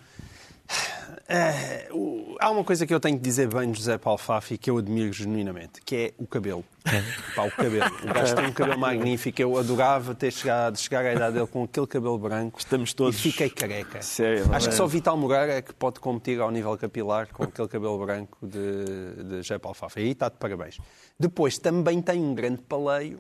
É, o, há uma coisa que eu tenho que dizer bem de José Paulo Fafi que eu admiro genuinamente, que é o cabelo. <laughs> Pá, o cabelo. O gajo tem um cabelo magnífico. Eu adorava ter chegado, chegar à idade dele com aquele cabelo branco. Estamos todos. E fiquei careca. Sério, Acho que só Vital Moreira é que pode competir ao nível capilar com aquele cabelo branco de, de José Paulo Fafi. Aí está de parabéns. Depois também tem um grande paleio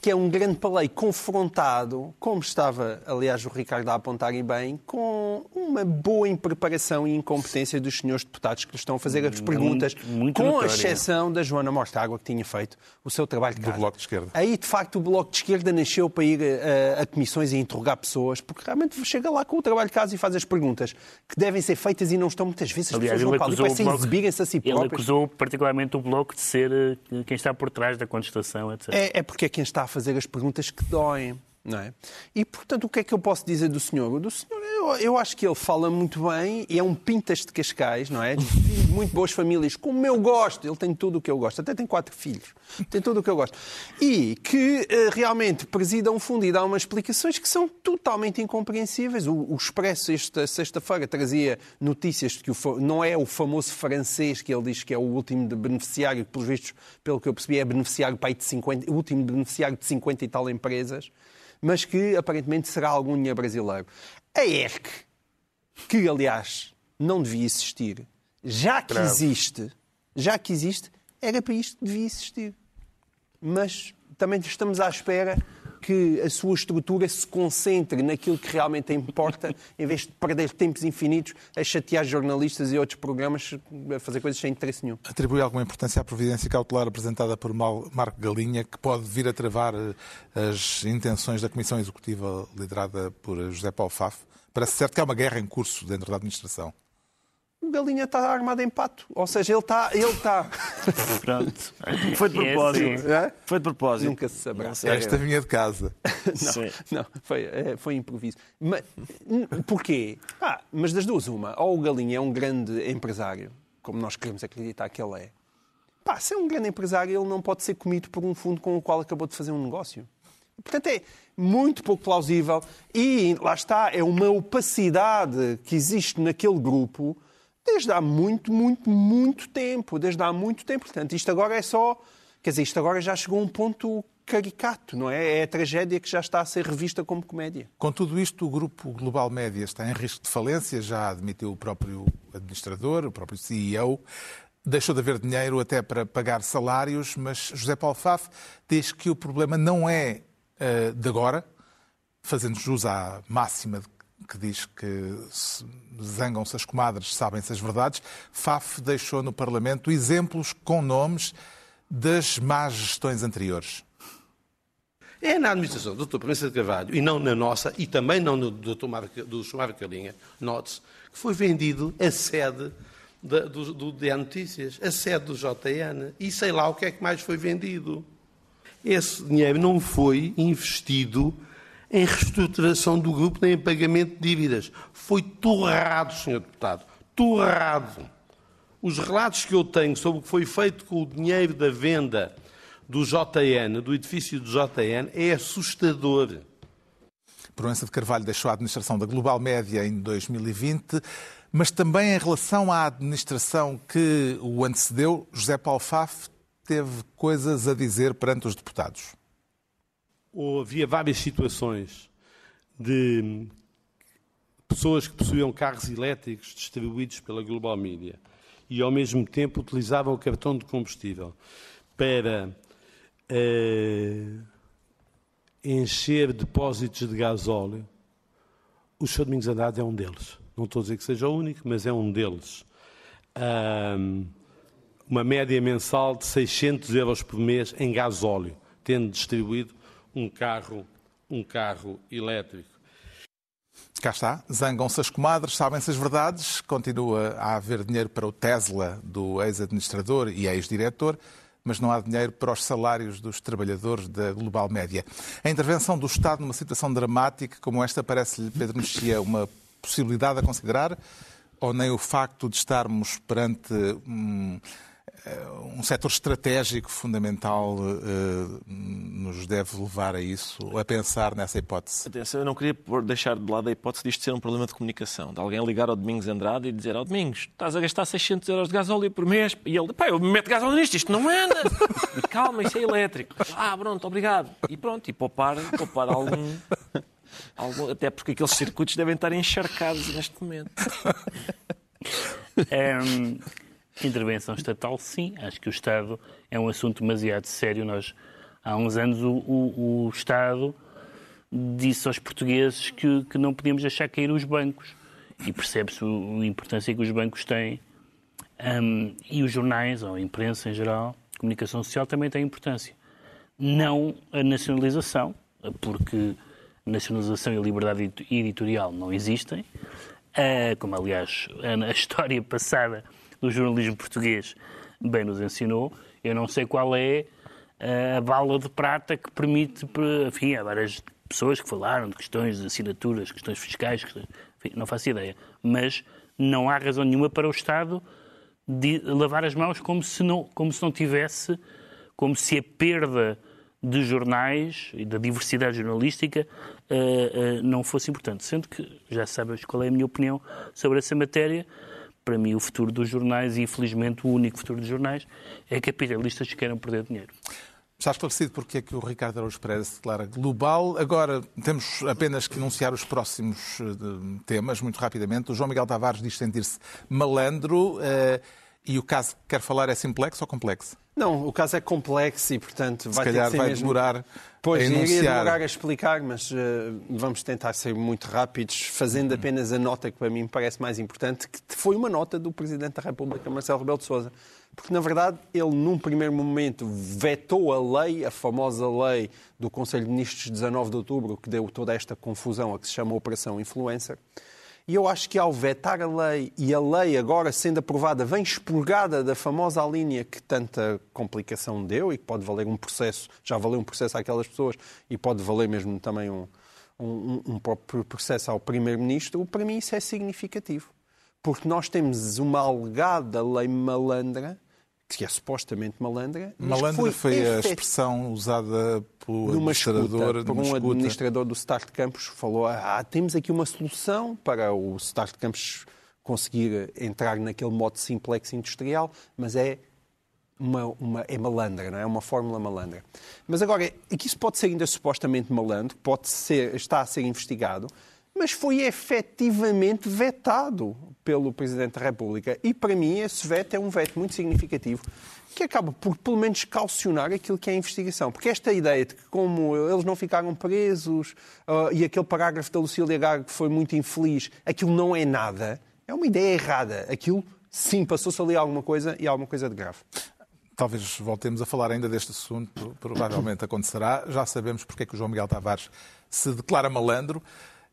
que é um grande paleio confrontado, como estava, aliás, o Ricardo a apontar e bem, com uma boa impreparação e incompetência dos senhores deputados que lhe estão a fazer as perguntas, muito, muito com notória. exceção da Joana Mostágua, que tinha feito o seu trabalho de Do casa. Bloco de Esquerda. Aí, de facto, o Bloco de Esquerda nasceu para ir a, a comissões e interrogar pessoas, porque realmente chega lá com o trabalho de casa e faz as perguntas que devem ser feitas e não estão muitas vezes. As Aliás, pessoas ele vão para ali, parecem exibirem-se a si ele próprios. acusou particularmente o Bloco de ser eh, quem está por trás da contestação, etc. É, é porque é quem está fazer as perguntas que doem. Não é? E, portanto, o que é que eu posso dizer do senhor? Do senhor, eu, eu acho que ele fala muito bem e é um pintas de Cascais, não é? De muito boas famílias, como eu gosto. Ele tem tudo o que eu gosto. Até tem quatro filhos. Tem tudo o que eu gosto. E que eh, realmente presida um fundo e dá umas explicações que são totalmente incompreensíveis. O, o Expresso, esta sexta-feira, trazia notícias de que o, não é o famoso francês que ele diz que é o último beneficiário, que, pelos vistos, pelo que eu percebi, é beneficiário de 50, o último beneficiário de 50 e tal empresas, mas que aparentemente será algum dinheiro brasileiro. A ERC, que aliás não devia existir, já que existe, já que existe, era para isto que devia existir. Mas também estamos à espera que a sua estrutura se concentre naquilo que realmente importa, em vez de perder tempos infinitos a chatear jornalistas e outros programas a fazer coisas sem interesse nenhum. Atribui alguma importância à providência cautelar apresentada por Marco Galinha, que pode vir a travar eh, as intenções da Comissão Executiva liderada por José Paulo Faf? Parece certo que há uma guerra em curso dentro da administração. O Galinha está armado em pato. Ou seja, ele está. Ele está... <laughs> Pronto. Foi de É propósito. assim. É? Foi de propósito. Nunca se saberá. Não. Esta vinha de casa. <laughs> Sim. Não, foi, é, foi improviso. Mas, porquê? Ah, mas das duas, uma. Ou o Galinha é um grande empresário, como nós queremos acreditar que ele é. Pá, se é um grande empresário, ele não pode ser comido por um fundo com o qual acabou de fazer um negócio. Portanto, é muito pouco plausível e, lá está, é uma opacidade que existe naquele grupo desde há muito, muito, muito tempo. Desde há muito tempo. Portanto, isto agora é só... Quer dizer, isto agora já chegou a um ponto caricato, não é? É a tragédia que já está a ser revista como comédia. Com tudo isto, o grupo Global Média está em risco de falência, já admitiu o próprio administrador, o próprio CEO. Deixou de haver dinheiro até para pagar salários, mas José Paulo Faf diz que o problema não é eh, de agora, fazendo jus à máxima de- que diz que se zangam-se as comadres, sabem-se as verdades. Faf deixou no Parlamento exemplos com nomes das más gestões anteriores. É na administração do Dr. Proença de Carvalho e não na nossa, e também não no do Dr. Mário- do Sr. Calinha, que foi vendido a sede da- do, do DA Notícias, a sede do JN, e sei lá o que é que mais foi vendido. Esse dinheiro não foi investido em reestruturação do grupo nem em pagamento de dívidas. Foi torrado, Sr. Deputado, torrado. Os relatos que eu tenho sobre o que foi feito com o dinheiro da venda do JN, do edifício do JN, é assustador. Proença de Carvalho deixou a administração da Global Média em 2020, mas também em relação à administração que o antecedeu, José Paulo Faf teve coisas a dizer perante os deputados. Ou havia várias situações de pessoas que possuíam carros elétricos distribuídos pela Global Media e ao mesmo tempo utilizavam o cartão de combustível para eh, encher depósitos de gasóleo. O Sr. Domingos Andrade é um deles. Não estou a dizer que seja o único, mas é um deles. Ahm, uma média mensal de 600 euros por mês em gasóleo, tendo distribuído um carro, um carro elétrico. Cá está, zangam-se as comadres, sabem-se as verdades, continua a haver dinheiro para o Tesla do ex-administrador e ex-diretor, mas não há dinheiro para os salários dos trabalhadores da Global Média. A intervenção do Estado numa situação dramática como esta parece-lhe, Pedro Mexia, uma possibilidade a considerar? Ou nem o facto de estarmos perante um, um setor estratégico fundamental uh, nos deve levar a isso, a pensar nessa hipótese? Atenção, eu não queria deixar de lado a hipótese de isto ser um problema de comunicação, de alguém ligar ao Domingos Andrade e dizer ao Domingos, estás a gastar 600 euros de gasóleo por mês, e ele, pá, eu meto gasóleo nisto, isto não anda. <laughs> Calma, isso é elétrico. Ah, pronto, obrigado. E pronto, e poupar, poupar algum... Algum, até porque aqueles circuitos devem estar encharcados neste momento. <laughs> É, intervenção estatal, sim. Acho que o Estado é um assunto demasiado sério. Nós, há uns anos, o, o, o Estado disse aos portugueses que, que, não podíamos deixar cair os bancos. E percebe-se a importância que os bancos têm. Um, e os jornais, ou a imprensa em geral, a comunicação social também tem importância. Não a nacionalização, porque nacionalização e liberdade editorial não existem, uh, como aliás <laughs> a história passada do jornalismo português bem nos ensinou. Eu não sei qual é a bala de prata que permite, enfim, há várias pessoas que falaram de questões de assinaturas, questões fiscais, questões, enfim, não faço ideia. Mas não há razão nenhuma para o Estado de lavar as mãos como se não, como se não tivesse, como se a perda de jornais e da diversidade jornalística uh, uh, não fosse importante. Sendo que já sabes qual é a minha opinião sobre essa matéria para mim, o futuro dos jornais, e infelizmente o único futuro dos jornais, é capitalistas que querem perder dinheiro. Está esclarecido porque é que o Ricardo Araújo Pereira se declara global. Agora temos apenas que anunciar os próximos eh, temas, muito rapidamente. O João Miguel Tavares diz sentir-se malandro uh, e o caso que quer falar é simplexo ou complexo? Não, o caso é complexo e, portanto, vai Se calhar vai mesmo... demorar pois, a enunciar. iria demorar a explicar, mas uh, vamos tentar ser muito rápidos, fazendo apenas a nota que para mim parece mais importante, que foi uma nota do Presidente da República, Marcelo Rebelo de Sousa. Porque, na verdade, ele, num primeiro momento, vetou a lei, a famosa lei do Conselho de Ministros de 19 de outubro, que deu toda esta confusão a que se chama Operação Influencer. E eu acho que ao vetar a lei e a lei agora sendo aprovada vem expurgada da famosa linha que tanta complicação deu e que pode valer um processo, já valeu um processo àquelas pessoas e pode valer mesmo também um, um, um próprio processo ao Primeiro-Ministro, para mim isso é significativo. Porque nós temos uma alegada lei malandra que é supostamente malandra. Malandra foi, foi a expressão usada pelo administrador, escuta, por um escuta. administrador do Start Campus falou: ah, temos aqui uma solução para o Start Campus conseguir entrar naquele modo simplex industrial, mas é uma, uma, é malandra, não é? é uma fórmula malandra. Mas agora, aqui isso pode ser ainda supostamente malandro, pode ser, está a ser investigado, mas foi efetivamente vetado pelo Presidente da República. E para mim esse veto é um veto muito significativo que acaba por pelo menos calcionar aquilo que é a investigação. Porque esta ideia de que como eles não ficaram presos uh, e aquele parágrafo da Lucília Gago foi muito infeliz, aquilo não é nada, é uma ideia errada. Aquilo, sim, passou-se ali alguma coisa e alguma coisa de grave. Talvez voltemos a falar ainda deste assunto, provavelmente acontecerá. Já sabemos porque é que o João Miguel Tavares se declara malandro.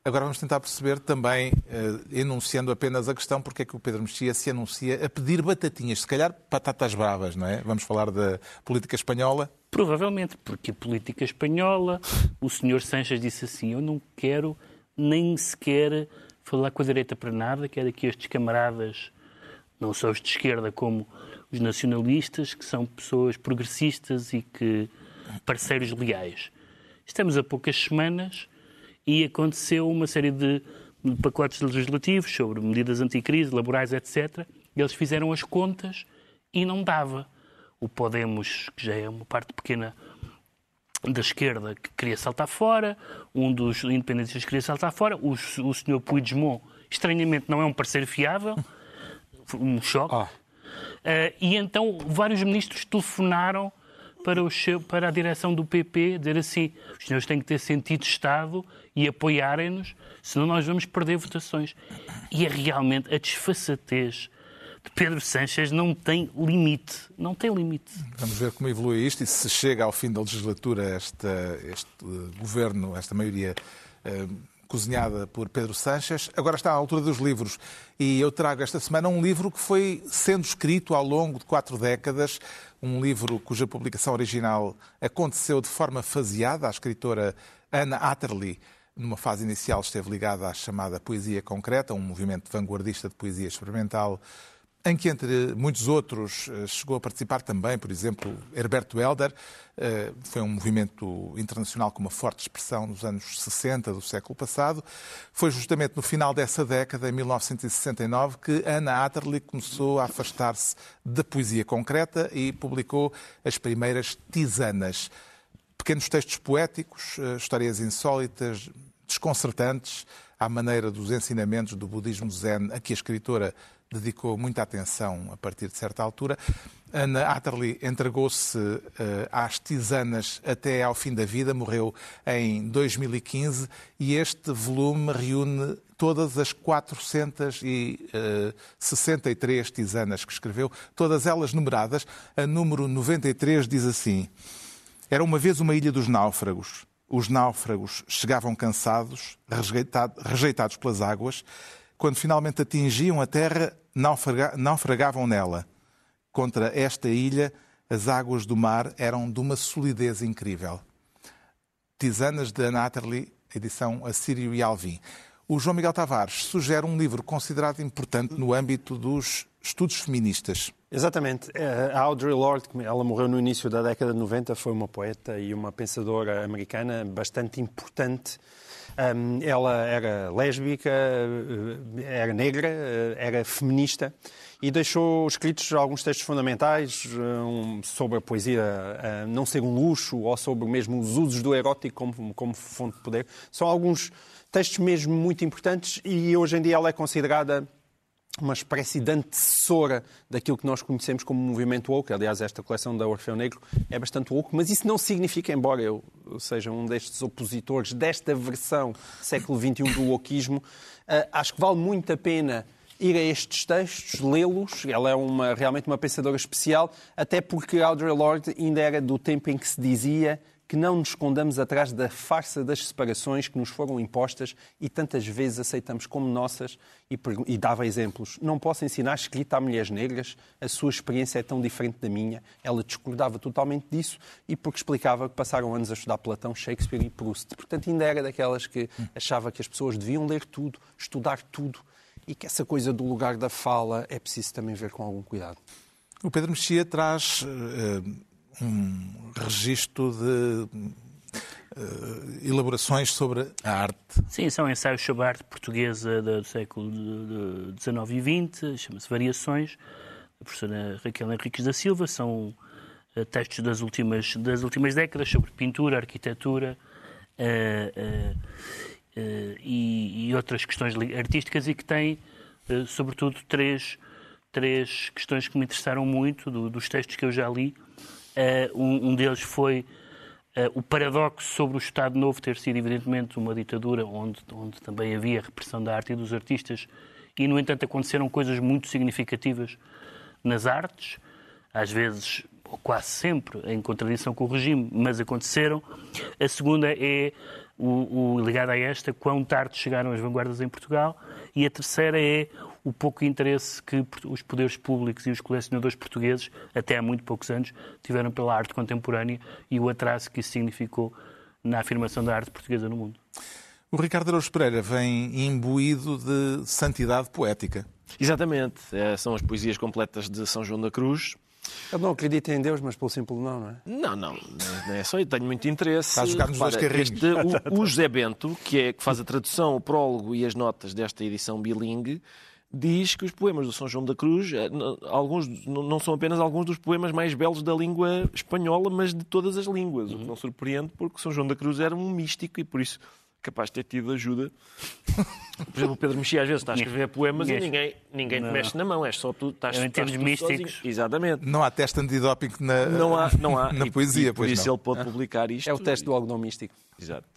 Agora vamos tentar perceber também, uh, enunciando apenas a questão, porque é que o Pedro Mexia se anuncia a pedir batatinhas, se calhar batatas bravas, não é? Vamos falar da política espanhola? Provavelmente, porque a política espanhola, o senhor Sanches disse assim, eu não quero nem sequer falar com a direita para nada, quero que estes camaradas, não só os de esquerda como os nacionalistas, que são pessoas progressistas e que parceiros leais. Estamos a poucas semanas e aconteceu uma série de pacotes legislativos sobre medidas anticrise, laborais, etc. Eles fizeram as contas e não dava. O Podemos, que já é uma parte pequena da esquerda, que queria saltar fora, um dos independentistas queria saltar fora, o, o senhor Puigdemont, estranhamente, não é um parceiro fiável, <laughs> um choque. Ah. Uh, e então vários ministros telefonaram para, o, para a direção do PP, dizer assim, os senhores têm que ter sentido Estado e apoiarem-nos, senão nós vamos perder votações. E é realmente a desfaçatez de Pedro Sanches não tem limite. Não tem limite. Vamos ver como evolui isto e se chega ao fim da legislatura esta, este governo, esta maioria eh, cozinhada por Pedro Sanches. Agora está à altura dos livros e eu trago esta semana um livro que foi sendo escrito ao longo de quatro décadas, um livro cuja publicação original aconteceu de forma faseada. A escritora Anna Atterley numa fase inicial esteve ligada à chamada poesia concreta, um movimento vanguardista de poesia experimental, em que, entre muitos outros, eh, chegou a participar também, por exemplo, Herberto Helder. Eh, foi um movimento internacional com uma forte expressão nos anos 60 do século passado. Foi justamente no final dessa década, em 1969, que Anna Atterley começou a afastar-se da poesia concreta e publicou as primeiras tisanas. Pequenos textos poéticos, eh, histórias insólitas, desconcertantes, à maneira dos ensinamentos do budismo zen, a que a escritora dedicou muita atenção a partir de certa altura. Ana Atterley entregou-se uh, às tisanas até ao fim da vida, morreu em 2015 e este volume reúne todas as 463 tisanas que escreveu, todas elas numeradas. A número 93 diz assim: Era uma vez uma ilha dos náufragos os náufragos chegavam cansados, rejeitados pelas águas. Quando finalmente atingiam a terra, naufragavam nela. Contra esta ilha, as águas do mar eram de uma solidez incrível. Tisanas de Anatterley, edição Assírio e Alvim. O João Miguel Tavares sugere um livro considerado importante no âmbito dos estudos feministas. Exatamente. É, a Audre Lorde, ela morreu no início da década de 90, foi uma poeta e uma pensadora americana bastante importante. Ela era lésbica, eh, era negra, eh, era feminista e deixou escritos alguns textos fundamentais um, sobre a poesia não ser um luxo ou sobre mesmo os usos do erótico como, como fonte de poder. São alguns textos mesmo muito importantes e hoje em dia ela é considerada uma espécie de antecessora daquilo que nós conhecemos como movimento woke. Aliás, esta coleção da Orfeu Negro é bastante woke, mas isso não significa, embora eu seja um destes opositores desta versão século XXI do wokeismo, uh, <laughs> acho que vale muito a pena ir a estes textos, lê-los. Ela é uma, realmente uma pensadora especial, até porque Audre Lorde ainda era do tempo em que se dizia que não nos escondamos atrás da farsa das separações que nos foram impostas e tantas vezes aceitamos como nossas e, e, dava exemplos. Não posso ensinar escrita a mulheres negras, a sua experiência é tão diferente da minha. Ela discordava totalmente disso e porque explicava que passaram anos a estudar Platão, Shakespeare e Proust. Portanto, ainda era daquelas que achava que as pessoas deviam ler tudo, estudar tudo e que essa coisa do lugar da fala é preciso também ver com algum cuidado. O Pedro Mexia traz uh, um registro de uh, elaborações sobre a arte. Sim, são ensaios sobre a arte portuguesa do século XIX e XX, chama-se Variações, da professora Raquel Henriques da Silva, são uh, textos das últimas, das últimas décadas sobre pintura, arquitetura uh, e, e, outras questões artísticas e que têm, sobretudo, três, três questões que me interessaram muito do, dos textos que eu já li Uh, um, um, deles foi uh, o paradoxo sobre o Estado Novo ter sido, evidentemente, uma ditadura onde, onde também havia repressão da arte e dos artistas, e, no entanto, aconteceram coisas muito significativas nas artes, às vezes, ou quase sempre, em contradição com o regime, mas aconteceram. A segunda é o, o a esta, quão tarde chegaram as vanguardas em Portugal, e a terceira é o pouco interesse que os poderes públicos e os colecionadores portugueses, até há muito poucos anos, tiveram pela arte contemporânea e o atraso que isso significou na afirmação da arte portuguesa no mundo. O Ricardo Araújo Pereira vem imbuído de santidade poética. Exatamente. É, são as poesias completas de São João da Cruz. Eu não acredito em Deus, mas pelo simples não, não é? Não, não. Não é só eu tenho muito interesse. Está a jogar nos dois carrinhos. Este, o, <laughs> o José Bento, que, é, que faz a tradução, o prólogo e as notas desta edição bilingue, diz que os poemas do São João da Cruz, eh, alguns, não são apenas alguns dos poemas mais belos da língua espanhola, mas de todas as línguas. O que não surpreende, porque São João da Cruz era um místico e por isso capaz de ter tido ajuda. Por exemplo, o Pedro Mexia às vezes está a escrever poemas e ninguém, ninguém te mexe na mão, é só tu estás, em termos místicos. Sozinho. Exatamente. Não há teste antidoping na, não há, não há. <laughs> na poesia, e, por isso ele pode publicar isto. É o teste do algodão místico. Exato.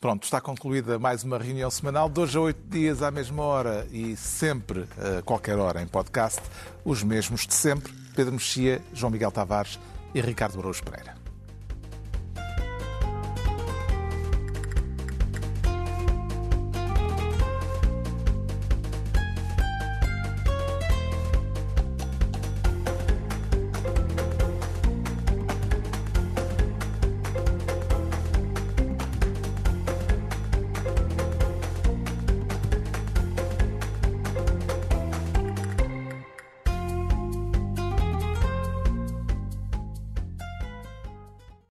Pronto, está concluída mais uma reunião semanal, dois a oito dias à mesma hora e sempre, a qualquer hora, em podcast, os mesmos de sempre, Pedro Mexia, João Miguel Tavares e Ricardo Araújo Pereira.